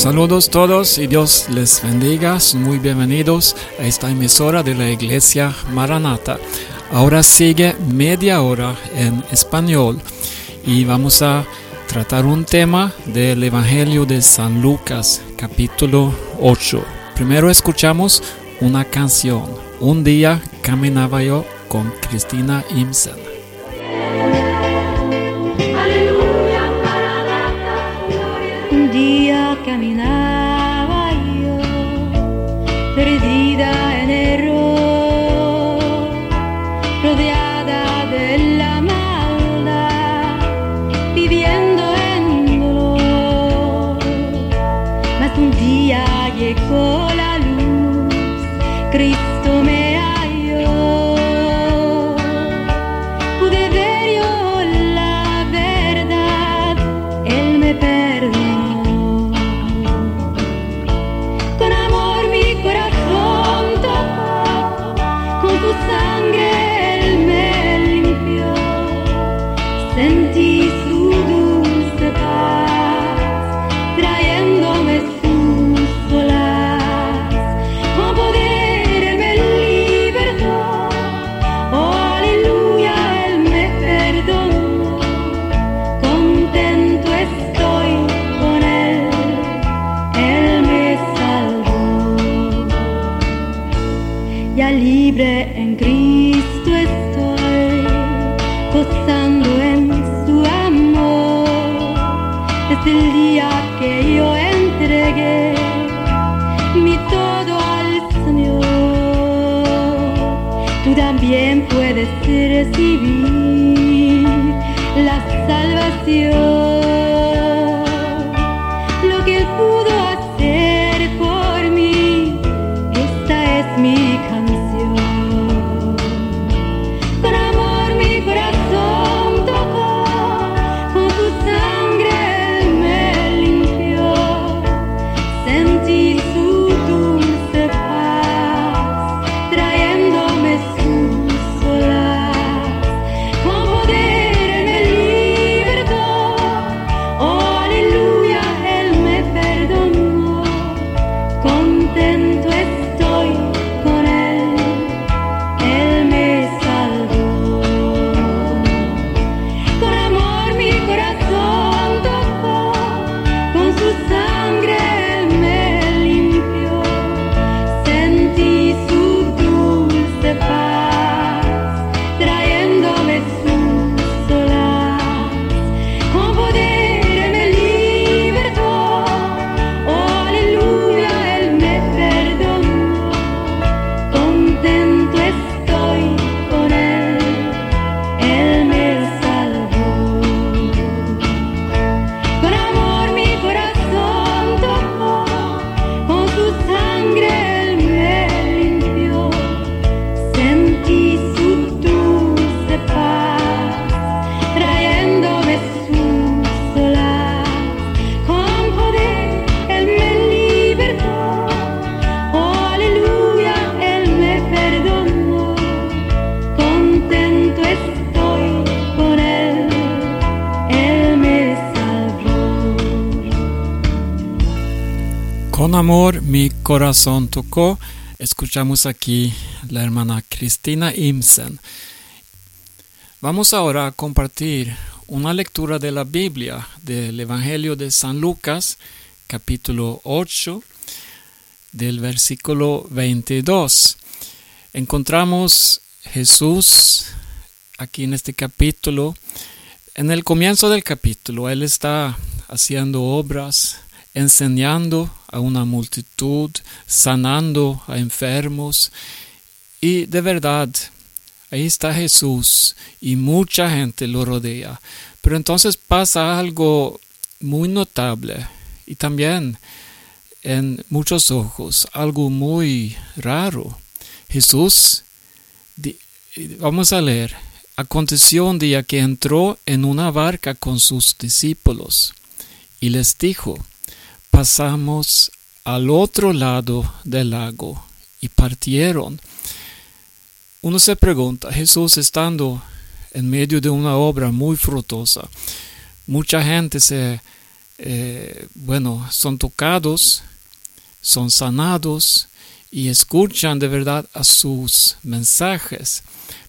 Saludos todos y Dios les bendiga. Muy bienvenidos a esta emisora de la Iglesia Maranata. Ahora sigue media hora en español y vamos a tratar un tema del Evangelio de San Lucas, capítulo 8. Primero escuchamos una canción. Un día caminaba yo con Cristina Imsen. Libre en Cristo estoy, gozando en su amor. Desde el día que yo entregué mi todo al Señor, tú también puedes recibir la corazón tocó. Escuchamos aquí la hermana Cristina Imsen. Vamos ahora a compartir una lectura de la Biblia del Evangelio de San Lucas, capítulo 8, del versículo 22. Encontramos Jesús aquí en este capítulo. En el comienzo del capítulo, Él está haciendo obras, enseñando a una multitud, sanando a enfermos. Y de verdad, ahí está Jesús y mucha gente lo rodea. Pero entonces pasa algo muy notable y también en muchos ojos algo muy raro. Jesús, vamos a leer, aconteció un día que entró en una barca con sus discípulos y les dijo, pasamos al otro lado del lago y partieron. Uno se pregunta, Jesús estando en medio de una obra muy frutosa, mucha gente se, eh, bueno, son tocados, son sanados y escuchan de verdad a sus mensajes.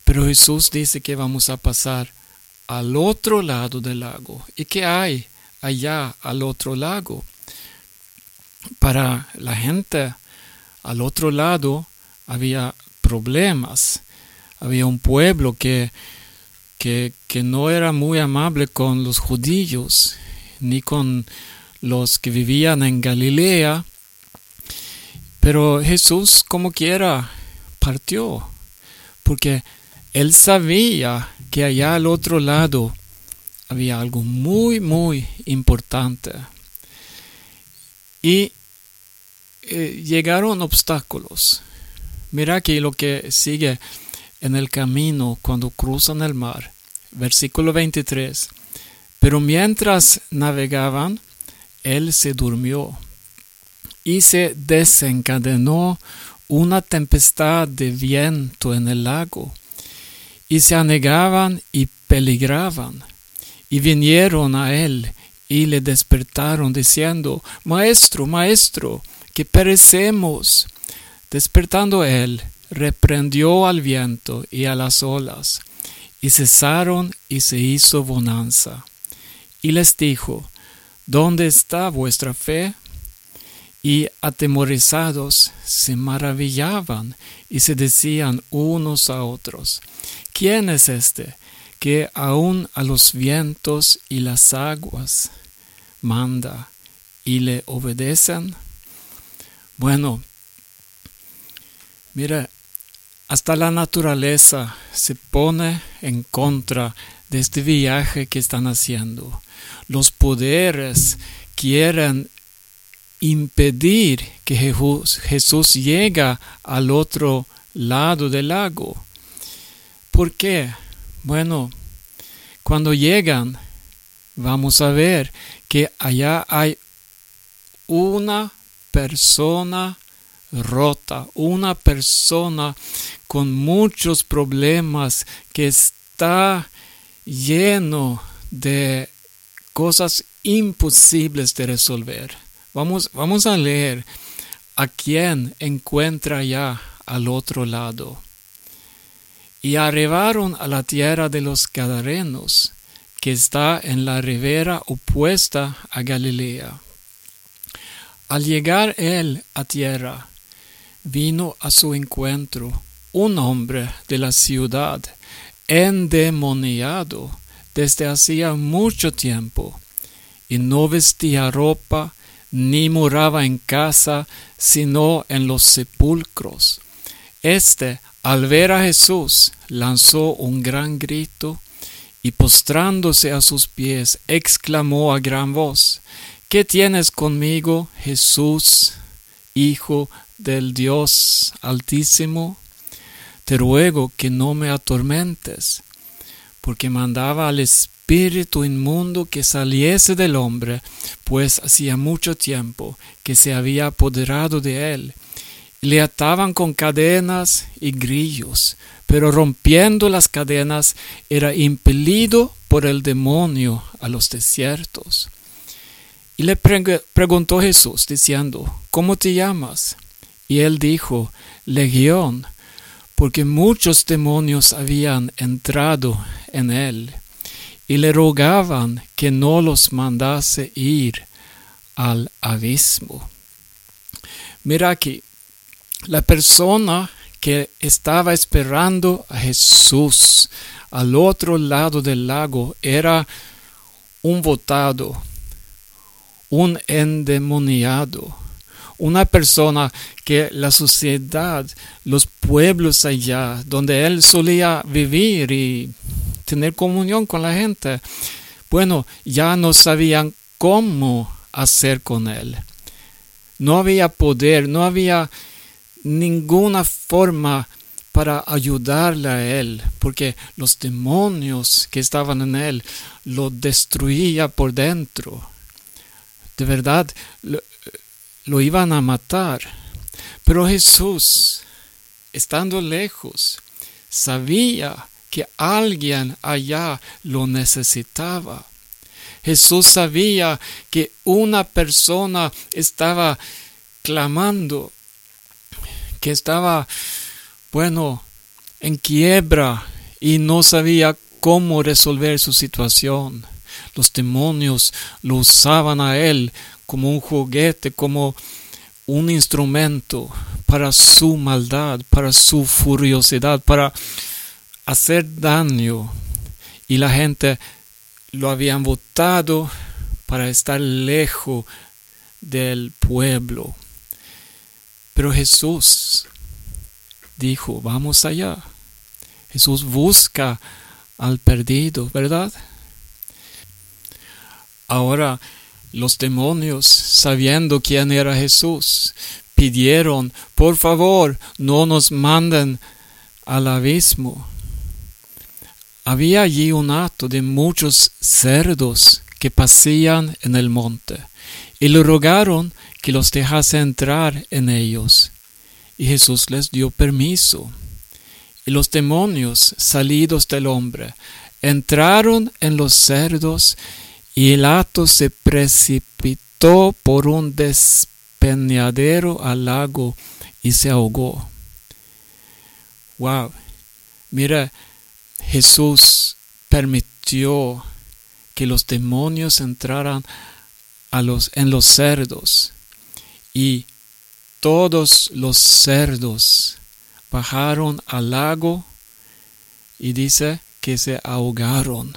Pero Jesús dice que vamos a pasar al otro lado del lago. ¿Y qué hay allá al otro lago? Para la gente al otro lado había problemas. Había un pueblo que, que, que no era muy amable con los judíos ni con los que vivían en Galilea. Pero Jesús, como quiera, partió, porque él sabía que allá al otro lado había algo muy, muy importante. Y eh, llegaron obstáculos. Mira aquí lo que sigue en el camino cuando cruzan el mar. Versículo 23. Pero mientras navegaban, él se durmió y se desencadenó una tempestad de viento en el lago y se anegaban y peligraban. Y vinieron a él y le despertaron diciendo, Maestro, Maestro, que perecemos. Despertando él, reprendió al viento y a las olas, y cesaron y se hizo bonanza. Y les dijo, ¿Dónde está vuestra fe? Y atemorizados se maravillaban y se decían unos a otros, ¿quién es este que aun a los vientos y las aguas manda y le obedecen? Bueno, mira, hasta la naturaleza se pone en contra de este viaje que están haciendo. Los poderes quieren impedir que Jesús, Jesús llegue al otro lado del lago. ¿Por qué? Bueno, cuando llegan, vamos a ver que allá hay una persona rota, una persona con muchos problemas que está lleno de cosas imposibles de resolver. Vamos, vamos a leer a quién encuentra ya al otro lado. Y arribaron a la tierra de los Gadarenos, que está en la ribera opuesta a Galilea. Al llegar él a tierra, vino a su encuentro un hombre de la ciudad, endemoniado desde hacía mucho tiempo, y no vestía ropa, ni moraba en casa, sino en los sepulcros. Este, al ver a Jesús, lanzó un gran grito y postrándose a sus pies, exclamó a gran voz, ¿Qué tienes conmigo, Jesús, Hijo del Dios Altísimo? Te ruego que no me atormentes, porque mandaba al espíritu inmundo que saliese del hombre, pues hacía mucho tiempo que se había apoderado de él. Le ataban con cadenas y grillos, pero rompiendo las cadenas era impelido por el demonio a los desiertos. Y le preguntó Jesús, diciendo, ¿Cómo te llamas? Y él dijo, Legión, porque muchos demonios habían entrado en él, y le rogaban que no los mandase ir al abismo. Mira aquí, la persona que estaba esperando a Jesús al otro lado del lago era un votado, un endemoniado, una persona que la sociedad, los pueblos allá, donde él solía vivir y tener comunión con la gente, bueno, ya no sabían cómo hacer con él. No había poder, no había ninguna forma para ayudarle a él, porque los demonios que estaban en él lo destruía por dentro. de verdad lo, lo iban a matar. Pero Jesús, estando lejos, sabía que alguien allá lo necesitaba. Jesús sabía que una persona estaba clamando, que estaba, bueno, en quiebra y no sabía cómo resolver su situación. Los demonios lo usaban a él como un juguete, como un instrumento para su maldad, para su furiosidad, para hacer daño. Y la gente lo habían votado para estar lejos del pueblo. Pero Jesús dijo, vamos allá. Jesús busca al perdido, ¿verdad? Ahora los demonios, sabiendo quién era Jesús, pidieron, por favor, no nos manden al abismo. Había allí un acto de muchos cerdos que pasían en el monte, y le rogaron que los dejase entrar en ellos. Y Jesús les dio permiso. Y los demonios, salidos del hombre, entraron en los cerdos, y el acto se precipitó por un despeñadero al lago y se ahogó. Wow. Mira, Jesús permitió que los demonios entraran a los, en los cerdos y todos los cerdos bajaron al lago y dice que se ahogaron.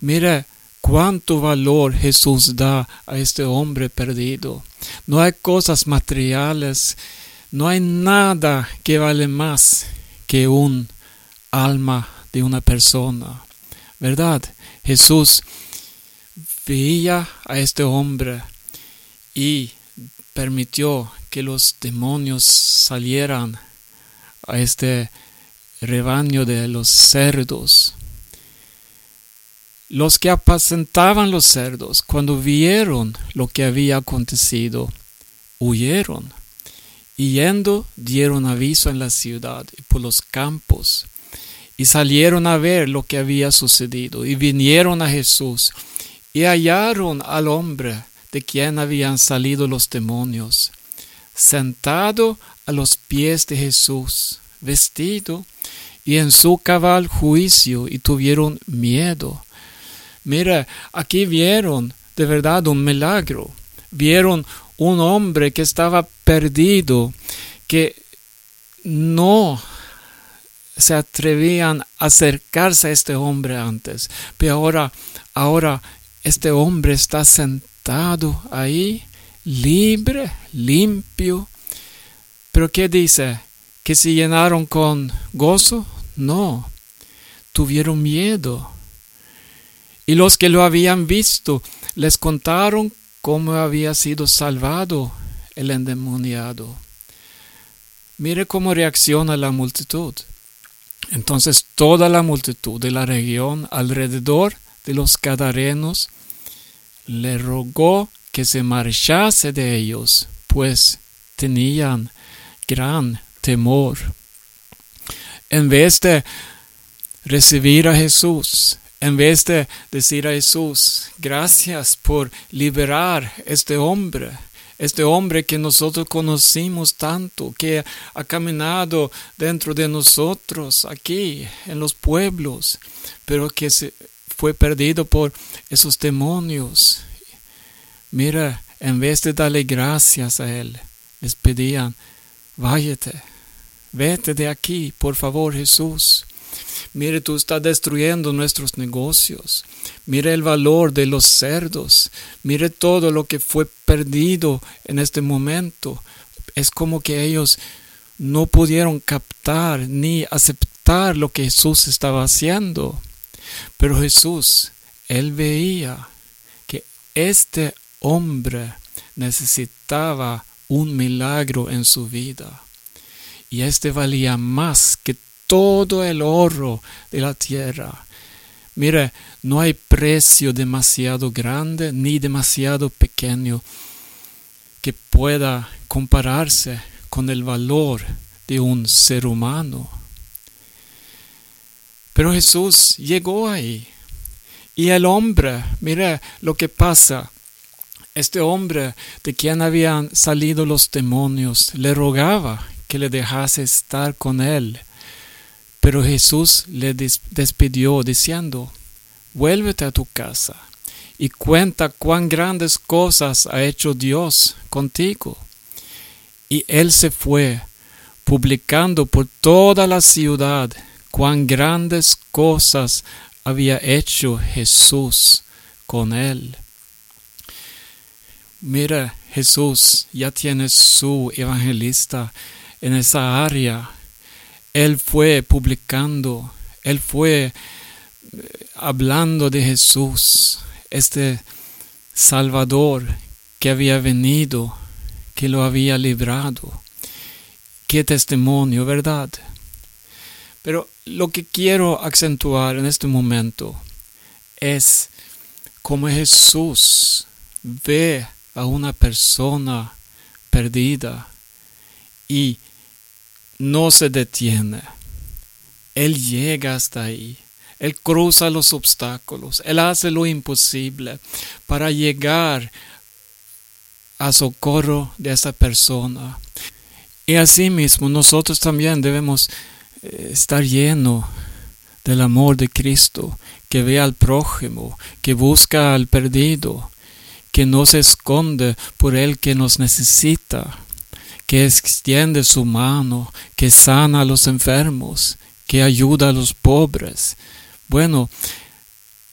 Mira cuánto valor Jesús da a este hombre perdido. No hay cosas materiales, no hay nada que vale más que un alma de una persona. ¿Verdad? Jesús veía a este hombre y permitió que los demonios salieran a este rebaño de los cerdos. Los que apacentaban los cerdos, cuando vieron lo que había acontecido, huyeron y yendo dieron aviso en la ciudad y por los campos y salieron a ver lo que había sucedido y vinieron a Jesús y hallaron al hombre de quien habían salido los demonios, sentado a los pies de Jesús, vestido y en su cabal juicio y tuvieron miedo. Mira, aquí vieron de verdad un milagro. Vieron un hombre que estaba perdido, que no se atrevían a acercarse a este hombre antes. Pero ahora, ahora este hombre está sentado ahí, libre, limpio. Pero ¿qué dice? ¿Que se llenaron con gozo? No, tuvieron miedo. Y los que lo habían visto les contaron cómo había sido salvado el endemoniado. Mire cómo reacciona la multitud. Entonces toda la multitud de la región alrededor de los Gadarenos le rogó que se marchase de ellos, pues tenían gran temor. En vez de recibir a Jesús, en vez de decir a Jesús, gracias por liberar este hombre, este hombre que nosotros conocimos tanto, que ha caminado dentro de nosotros aquí en los pueblos, pero que se fue perdido por esos demonios. Mira, en vez de darle gracias a él, les pedían, váyate, vete de aquí, por favor Jesús. Mire, tú estás destruyendo nuestros negocios. Mire el valor de los cerdos. Mire todo lo que fue perdido en este momento. Es como que ellos no pudieron captar ni aceptar lo que Jesús estaba haciendo. Pero Jesús, él veía que este hombre necesitaba un milagro en su vida. Y este valía más que todo el oro de la tierra. Mire, no hay precio demasiado grande ni demasiado pequeño que pueda compararse con el valor de un ser humano. Pero Jesús llegó ahí. Y el hombre, mire lo que pasa. Este hombre de quien habían salido los demonios le rogaba que le dejase estar con él. Pero Jesús le despidió diciendo, vuélvete a tu casa y cuenta cuán grandes cosas ha hecho Dios contigo. Y él se fue, publicando por toda la ciudad cuán grandes cosas había hecho Jesús con él. Mira, Jesús ya tiene su evangelista en esa área. Él fue publicando, él fue eh, hablando de Jesús, este Salvador que había venido, que lo había librado. Qué testimonio, ¿verdad? Pero lo que quiero acentuar en este momento es cómo Jesús ve a una persona perdida y no se detiene. Él llega hasta ahí. Él cruza los obstáculos. Él hace lo imposible para llegar a socorro de esa persona. Y asimismo nosotros también debemos estar lleno del amor de Cristo, que ve al prójimo, que busca al perdido, que no se esconde por el que nos necesita, que extiende su mano, que sana a los enfermos, que ayuda a los pobres. Bueno,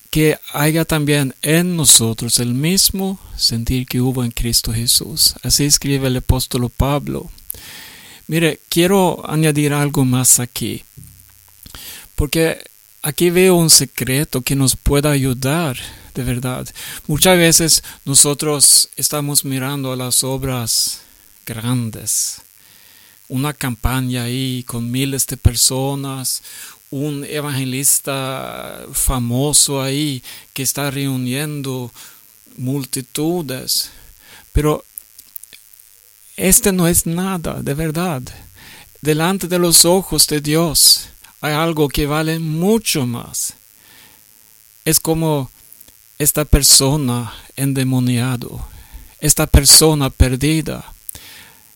que haya también en nosotros el mismo sentir que hubo en Cristo Jesús. Así escribe el apóstol Pablo. Mire, quiero añadir algo más aquí, porque aquí veo un secreto que nos pueda ayudar de verdad. Muchas veces nosotros estamos mirando a las obras grandes, una campaña ahí con miles de personas, un evangelista famoso ahí que está reuniendo multitudes, pero este no es nada, de verdad. Delante de los ojos de Dios hay algo que vale mucho más. Es como esta persona endemoniado, esta persona perdida,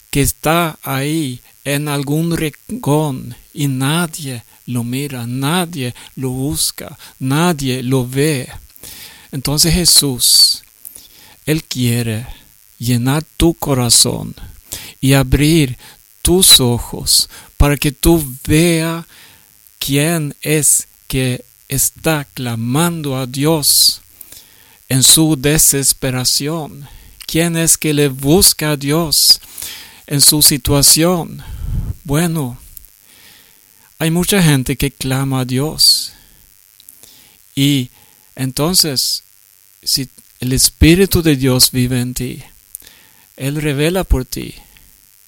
que está ahí en algún rincón y nadie lo mira, nadie lo busca, nadie lo ve. Entonces Jesús, Él quiere llenar tu corazón y abrir tus ojos para que tú veas quién es que está clamando a Dios en su desesperación? ¿Quién es que le busca a Dios en su situación? Bueno, hay mucha gente que clama a Dios. Y entonces, si el Espíritu de Dios vive en ti, Él revela por ti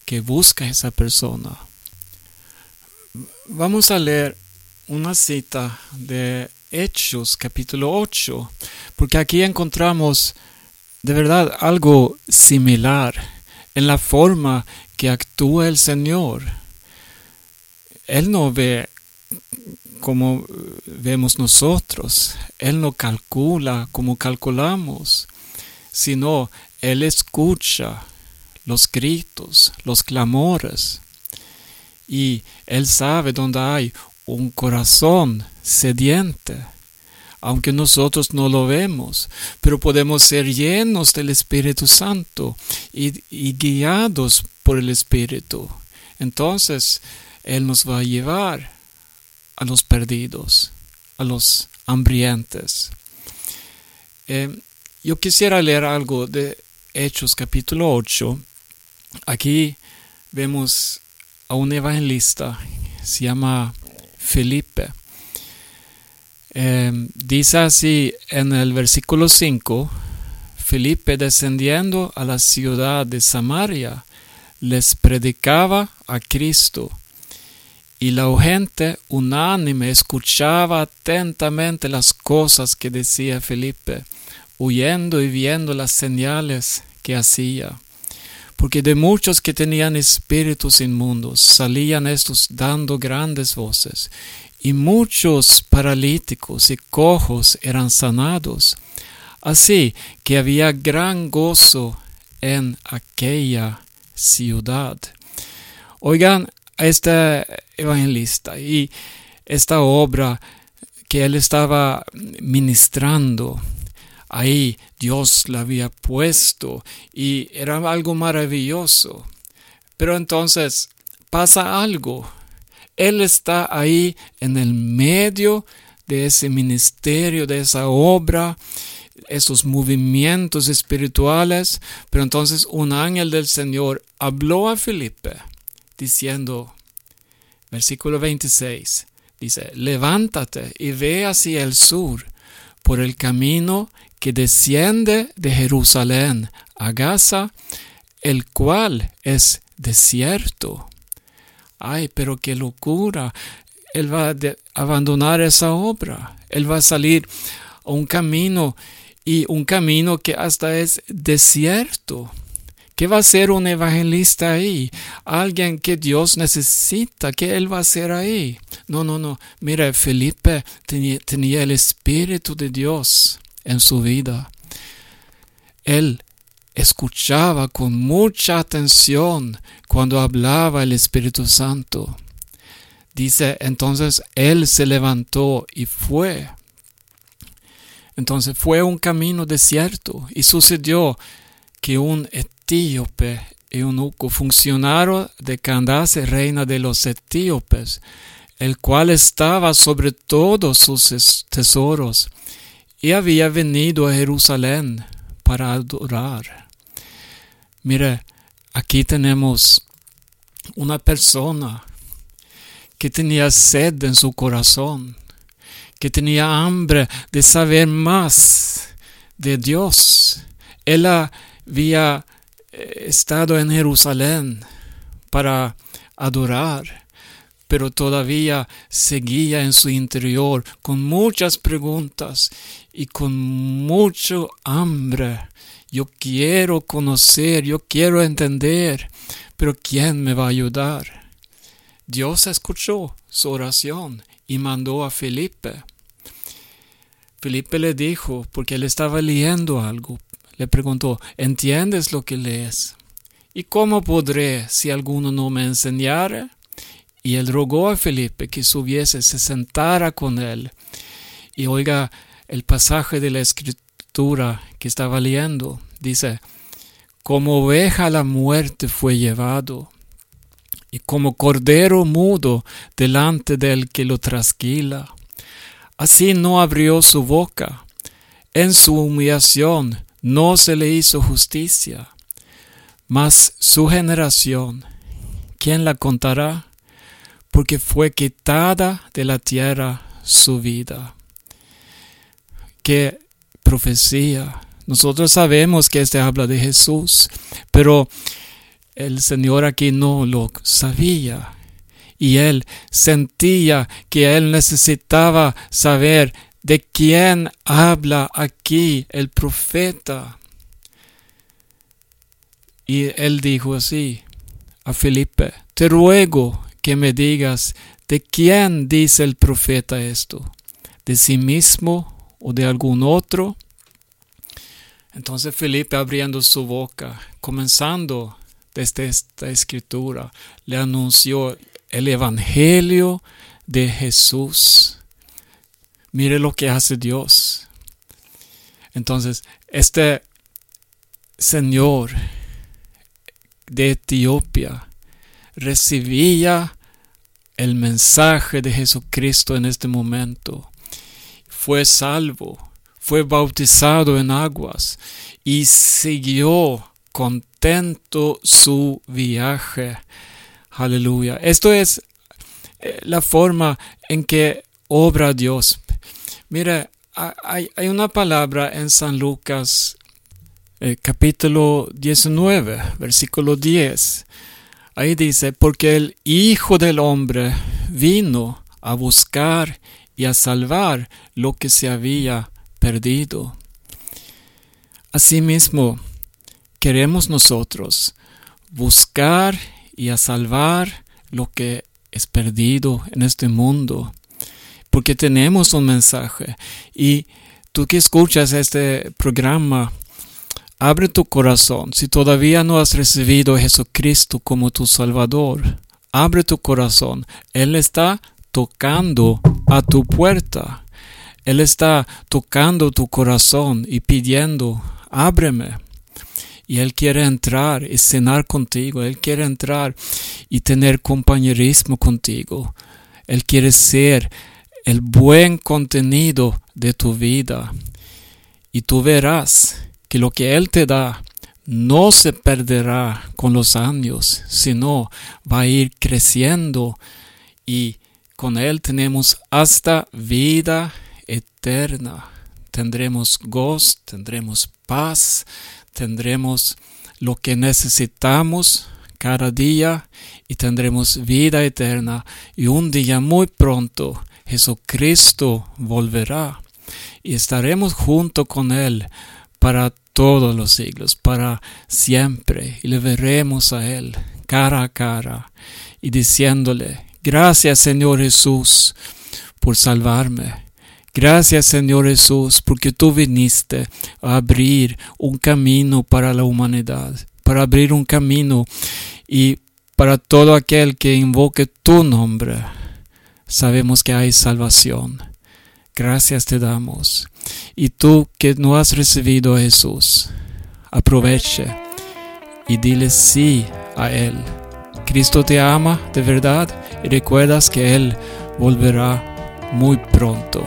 que busca a esa persona. Vamos a leer una cita de Hechos capítulo 8, porque aquí encontramos de verdad algo similar en la forma que actúa el Señor. Él no ve como vemos nosotros, Él no calcula como calculamos, sino Él escucha los gritos, los clamores, y Él sabe dónde hay un corazón sediente, aunque nosotros no lo vemos, pero podemos ser llenos del Espíritu Santo y, guiados por el Espíritu. Entonces, Él nos va a llevar a los perdidos, a los hambrientos. Eh, yo quisiera leer algo de Hechos capítulo 8. Aquí vemos a un evangelista, se llama Felipe. Eh, dice así en el versículo 5, Felipe descendiendo a la ciudad de Samaria, les predicaba a Cristo y la gente unánime escuchaba atentamente las cosas que decía Felipe, huyendo y viendo las señales hacía. Porque de muchos que tenían espíritus inmundos salían estos dando grandes voces, y muchos paralíticos y cojos eran sanados. Así que había gran gozo en aquella ciudad. Oigan a este evangelista y esta obra que él estaba ministrando. Ahí Dios la había puesto y era algo maravilloso. Pero entonces pasa algo. Él está ahí en el medio de ese ministerio, de esa obra, esos movimientos espirituales. Pero entonces un ángel del Señor habló a Felipe diciendo, versículo 26, dice, levántate y ve hacia el sur por el camino que desciende de Jerusalén a Gaza, el cual es desierto. Ay, pero qué locura. Él va a abandonar esa obra. Él va a salir a un camino y un camino que hasta es desierto. ¿Qué va a hacer un evangelista ahí? Alguien que Dios necesita. ¿Qué él va a hacer ahí? No, no, no. Mira, Felipe tenía el Espíritu de Dios en su vida. Él escuchaba con mucha atención cuando hablaba el Espíritu Santo. Dice, entonces él se levantó y fue. Entonces fue un camino desierto y sucedió que un etíope eunuco funcionario de Candace, reina de los etíopes, el cual estaba sobre todos sus tesoros, y había venido a Jerusalén para adorar. Mire, aquí tenemos una persona que tenía sed en su corazón, que tenía hambre de saber más de Dios. Él había estado en Jerusalén para adorar, pero todavía seguía en su interior con muchas preguntas y con mucho hambre. Yo quiero conocer, yo quiero entender, pero ¿quién me va a ayudar? Dios escuchó su oración y mandó a Felipe. Felipe le dijo, porque él estaba leyendo algo, le preguntó, ¿entiendes lo que lees? ¿Y cómo podré si alguno no me enseñara? Y él rogó a Felipe que subiese, se sentara con él. Y oiga el pasaje de la escritura que estaba leyendo. Dice, como oveja la muerte fue llevado, y como cordero mudo delante del que lo trasquila. Así no abrió su boca. En su humillación no se le hizo justicia. Mas su generación, ¿quién la contará? Porque fue quitada de la tierra su vida. Qué profecía. Nosotros sabemos que este habla de Jesús, pero el Señor aquí no lo sabía. Y él sentía que él necesitaba saber ¿De quién habla aquí el profeta? Y él dijo así a Felipe, te ruego que me digas, ¿de quién dice el profeta esto? ¿De sí mismo o de algún otro? Entonces Felipe abriendo su boca, comenzando desde esta escritura, le anunció el Evangelio de Jesús. Mire lo que hace Dios. Entonces, este Señor de Etiopía recibía el mensaje de Jesucristo en este momento. Fue salvo, fue bautizado en aguas y siguió contento su viaje. Aleluya. Esto es eh, la forma en que obra Dios. Mira, hay, una palabra en San Lucas eh, capítulo 19, versículo 10. Ahí dice, porque el Hijo del Hombre vino a buscar y a salvar lo que se había perdido. Asimismo, queremos nosotros buscar y a salvar lo que es perdido en este mundo, porque tenemos un mensaje y tú que escuchas este programa, abre tu corazón. Si todavía no has recibido a Jesucristo como tu Salvador, abre tu corazón. Él está tocando a tu puerta. Él está tocando tu corazón y pidiendo, ábreme. Y Él quiere entrar y cenar contigo. Él quiere entrar y tener compañerismo contigo. Él quiere ser el buen contenido de tu vida. Y tú verás que lo que Él te da no se perderá con los años, sino va a ir creciendo y con Él tenemos hasta vida eterna. Tendremos gozo, tendremos paz, tendremos lo que necesitamos cada día y tendremos vida eterna y un día muy pronto Jesucristo volverá y estaremos junto con Él para todos los siglos, para siempre, y le veremos a Él cara a cara y diciéndole, gracias Señor Jesús por salvarme. Gracias Señor Jesús porque tú viniste a abrir un camino para la humanidad, para abrir un camino y para todo aquel que invoque tu nombre. Sabemos que hay salvación. Gracias te damos. Y tú que no has recibido a Jesús, aproveche y dile sí a Él. Cristo te ama de verdad y recuerdas que Él volverá muy pronto.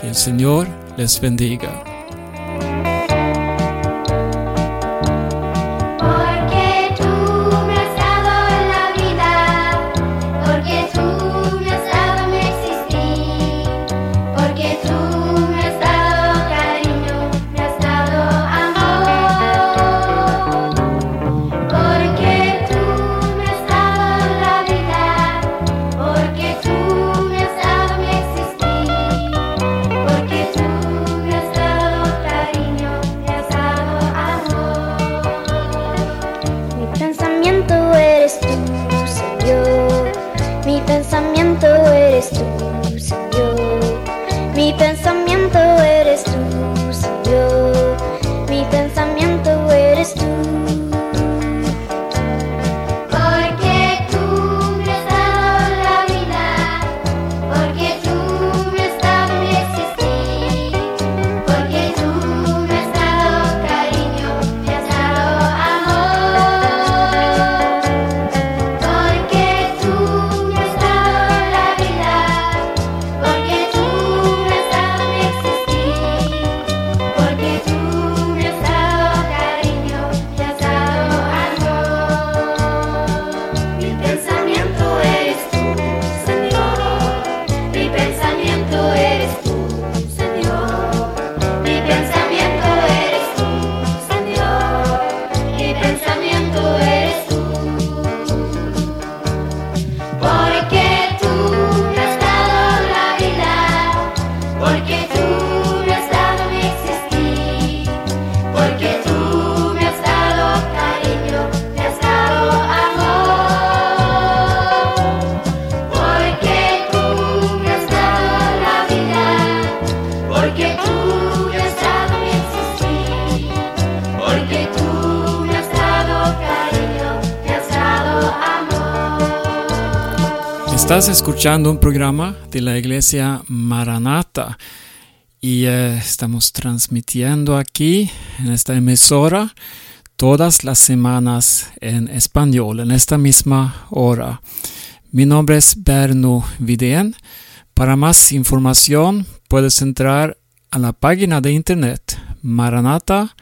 Que el Señor les bendiga. Estás escuchando un programa de la iglesia Maranata y eh, estamos transmitiendo aquí en esta emisora todas las semanas en español, en esta misma hora. Mi nombre es Berno Vidén. Para más información puedes entrar a la página de internet maranata.se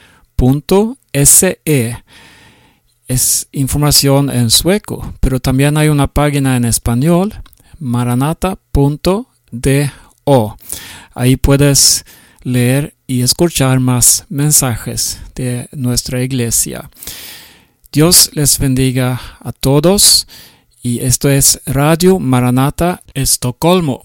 es información en sueco, pero también hay una página en español, maranata.do. Ahí puedes leer y escuchar más mensajes de nuestra iglesia. Dios les bendiga a todos y esto es Radio Maranata Estocolmo.